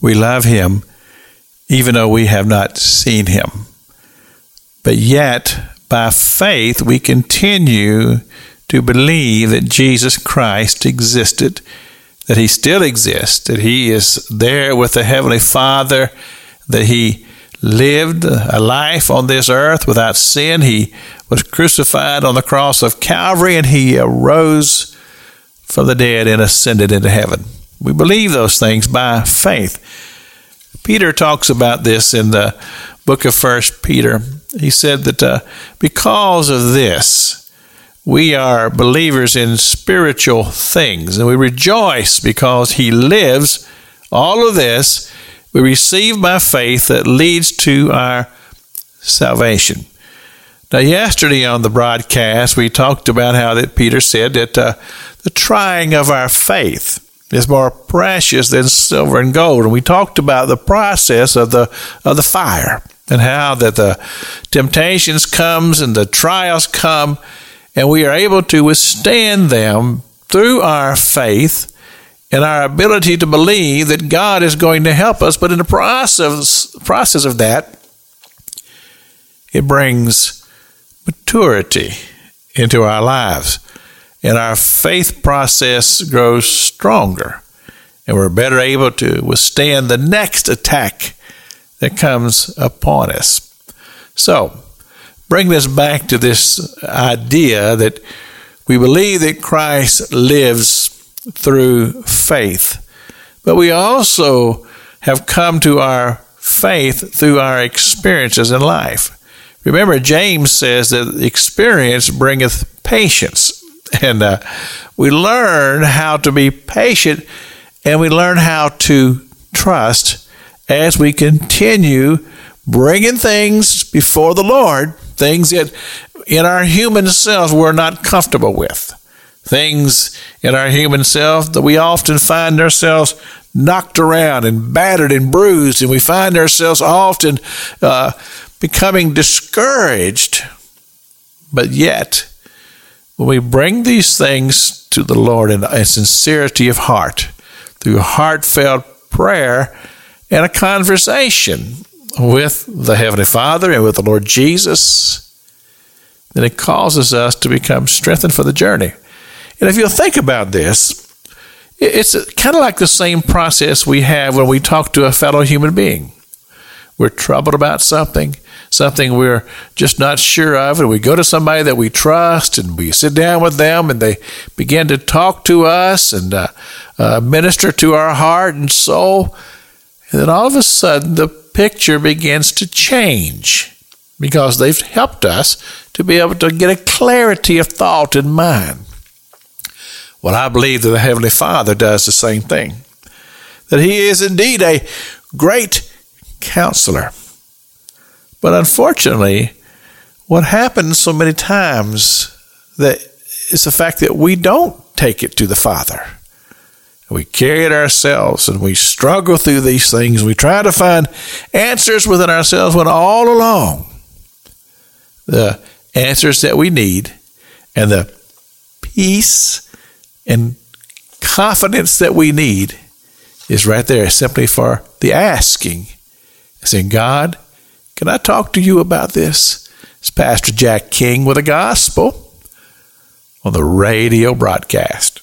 We love him even though we have not seen him. But yet, by faith, we continue to believe that Jesus Christ existed, that he still exists, that he is there with the Heavenly Father, that he lived a life on this earth without sin. He was crucified on the cross of Calvary and he arose from the dead and ascended into heaven. We believe those things by faith. Peter talks about this in the book of First Peter. He said that uh, because of this, we are believers in spiritual things and we rejoice because he lives. All of this we receive by faith that leads to our salvation. Now, yesterday on the broadcast, we talked about how that Peter said that uh, the trying of our faith is more precious than silver and gold, and we talked about the process of the of the fire and how that the temptations comes and the trials come, and we are able to withstand them through our faith and our ability to believe that God is going to help us. But in the process, process of that, it brings maturity into our lives. And our faith process grows stronger. And we're better able to withstand the next attack that comes upon us. So, bring this back to this idea that we believe that Christ lives through faith. But we also have come to our faith through our experiences in life. Remember, James says that experience bringeth patience. And uh, we learn how to be patient and we learn how to trust as we continue bringing things before the Lord, things that in our human selves we're not comfortable with things in our human self that we often find ourselves knocked around and battered and bruised, and we find ourselves often uh, becoming discouraged. But yet, when we bring these things to the Lord in a sincerity of heart, through heartfelt prayer and a conversation with the Heavenly Father and with the Lord Jesus, then it causes us to become strengthened for the journey. And if you think about this, it's kind of like the same process we have when we talk to a fellow human being. We're troubled about something, something we're just not sure of, and we go to somebody that we trust and we sit down with them and they begin to talk to us and uh, uh, minister to our heart and soul. And then all of a sudden, the picture begins to change because they've helped us to be able to get a clarity of thought in mind. Well, I believe that the Heavenly Father does the same thing. That He is indeed a great counselor. But unfortunately, what happens so many times that is the fact that we don't take it to the Father. We carry it ourselves and we struggle through these things. We try to find answers within ourselves when all along the answers that we need and the peace and confidence that we need is right there simply for the asking. Saying, God, can I talk to you about this? It's Pastor Jack King with the gospel on the radio broadcast.